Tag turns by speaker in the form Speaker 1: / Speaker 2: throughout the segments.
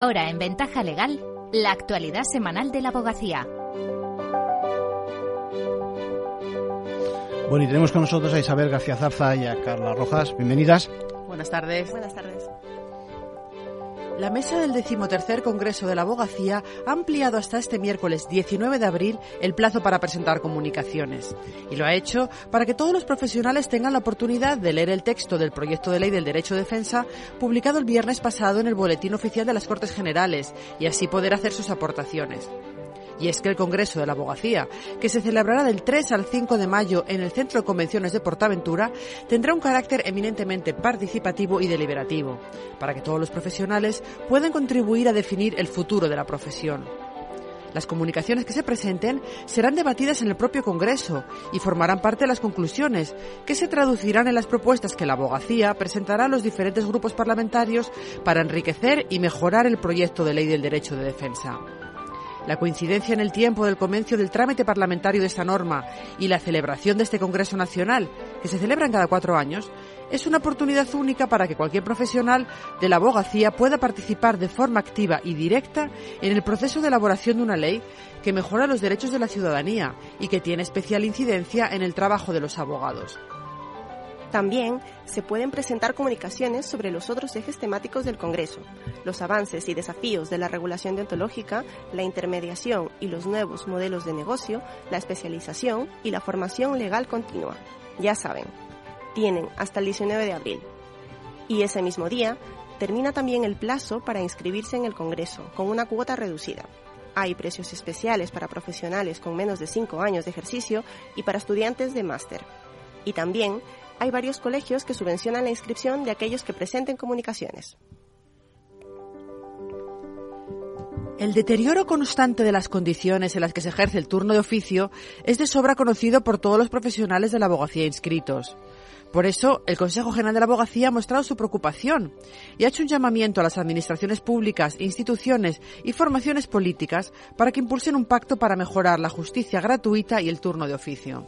Speaker 1: Ahora en Ventaja Legal, la actualidad semanal de la abogacía.
Speaker 2: Bueno, y tenemos con nosotros a Isabel García Zarza y a Carla Rojas. Bienvenidas.
Speaker 3: Buenas tardes.
Speaker 4: Buenas tardes.
Speaker 3: La mesa del decimotercer Congreso de la Abogacía ha ampliado hasta este miércoles 19 de abril el plazo para presentar comunicaciones. Y lo ha hecho para que todos los profesionales tengan la oportunidad de leer el texto del proyecto de ley del derecho de defensa publicado el viernes pasado en el Boletín Oficial de las Cortes Generales y así poder hacer sus aportaciones. Y es que el Congreso de la Abogacía, que se celebrará del 3 al 5 de mayo en el Centro de Convenciones de Portaventura, tendrá un carácter eminentemente participativo y deliberativo, para que todos los profesionales puedan contribuir a definir el futuro de la profesión. Las comunicaciones que se presenten serán debatidas en el propio Congreso y formarán parte de las conclusiones, que se traducirán en las propuestas que la abogacía presentará a los diferentes grupos parlamentarios para enriquecer y mejorar el proyecto de ley del derecho de defensa. La coincidencia en el tiempo del comienzo del trámite parlamentario de esta norma y la celebración de este Congreso Nacional, que se celebra cada cuatro años, es una oportunidad única para que cualquier profesional de la abogacía pueda participar de forma activa y directa en el proceso de elaboración de una ley que mejora los derechos de la ciudadanía y que tiene especial incidencia en el trabajo de los abogados.
Speaker 4: También se pueden presentar comunicaciones sobre los otros ejes temáticos del Congreso, los avances y desafíos de la regulación deontológica, la intermediación y los nuevos modelos de negocio, la especialización y la formación legal continua. Ya saben, tienen hasta el 19 de abril. Y ese mismo día termina también el plazo para inscribirse en el Congreso, con una cuota reducida. Hay precios especiales para profesionales con menos de 5 años de ejercicio y para estudiantes de máster. Y también hay varios colegios que subvencionan la inscripción de aquellos que presenten comunicaciones.
Speaker 3: El deterioro constante de las condiciones en las que se ejerce el turno de oficio es de sobra conocido por todos los profesionales de la abogacía inscritos. Por eso, el Consejo General de la Abogacía ha mostrado su preocupación y ha hecho un llamamiento a las administraciones públicas, instituciones y formaciones políticas para que impulsen un pacto para mejorar la justicia gratuita y el turno de oficio.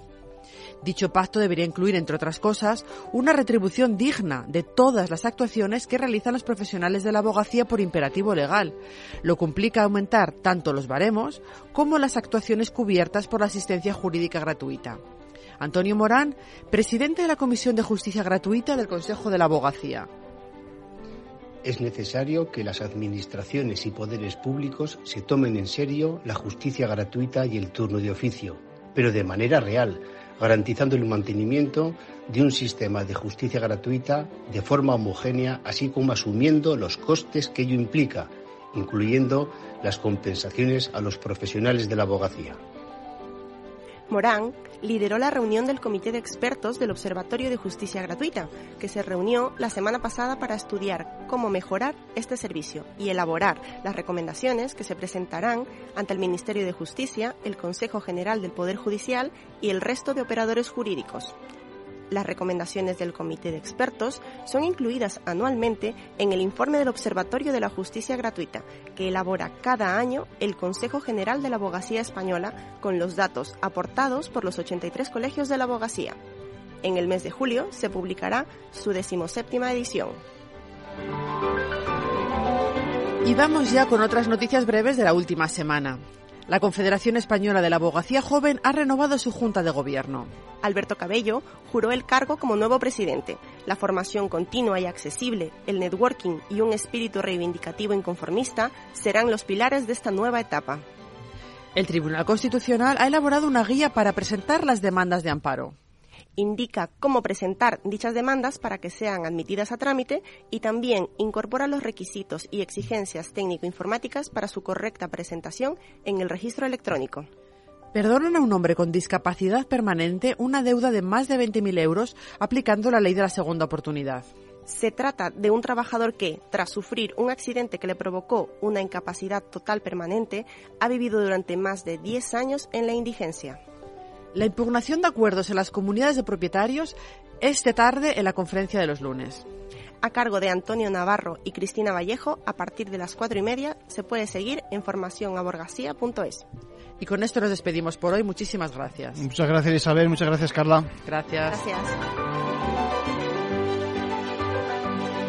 Speaker 3: Dicho pacto debería incluir, entre otras cosas, una retribución digna de todas las actuaciones que realizan los profesionales de la abogacía por imperativo legal, lo que implica aumentar tanto los baremos como las actuaciones cubiertas por la asistencia jurídica gratuita. Antonio Morán, presidente de la Comisión de Justicia Gratuita del Consejo de la Abogacía.
Speaker 5: Es necesario que las administraciones y poderes públicos se tomen en serio la justicia gratuita y el turno de oficio, pero de manera real, garantizando el mantenimiento de un sistema de justicia gratuita de forma homogénea, así como asumiendo los costes que ello implica, incluyendo las compensaciones a los profesionales de la abogacía.
Speaker 4: Morán lideró la reunión del Comité de Expertos del Observatorio de Justicia Gratuita, que se reunió la semana pasada para estudiar cómo mejorar este servicio y elaborar las recomendaciones que se presentarán ante el Ministerio de Justicia, el Consejo General del Poder Judicial y el resto de operadores jurídicos. Las recomendaciones del Comité de Expertos son incluidas anualmente en el informe del Observatorio de la Justicia Gratuita, que elabora cada año el Consejo General de la Abogacía Española con los datos aportados por los 83 colegios de la abogacía. En el mes de julio se publicará su decimoséptima edición.
Speaker 3: Y vamos ya con otras noticias breves de la última semana. La Confederación Española de la Abogacía Joven ha renovado su Junta de Gobierno.
Speaker 4: Alberto Cabello juró el cargo como nuevo presidente. La formación continua y accesible, el networking y un espíritu reivindicativo inconformista serán los pilares de esta nueva etapa.
Speaker 3: El Tribunal Constitucional ha elaborado una guía para presentar las demandas de amparo
Speaker 4: indica cómo presentar dichas demandas para que sean admitidas a trámite y también incorpora los requisitos y exigencias técnico-informáticas para su correcta presentación en el registro electrónico.
Speaker 3: Perdonan a un hombre con discapacidad permanente una deuda de más de 20.000 euros aplicando la ley de la segunda oportunidad.
Speaker 4: Se trata de un trabajador que, tras sufrir un accidente que le provocó una incapacidad total permanente, ha vivido durante más de 10 años en la indigencia.
Speaker 3: La impugnación de acuerdos en las comunidades de propietarios esta tarde en la conferencia de los lunes.
Speaker 4: A cargo de Antonio Navarro y Cristina Vallejo, a partir de las cuatro y media se puede seguir en formacionaborgasía.es.
Speaker 3: Y con esto nos despedimos por hoy. Muchísimas gracias.
Speaker 2: Muchas gracias Isabel, muchas gracias Carla.
Speaker 3: Gracias.
Speaker 4: Gracias.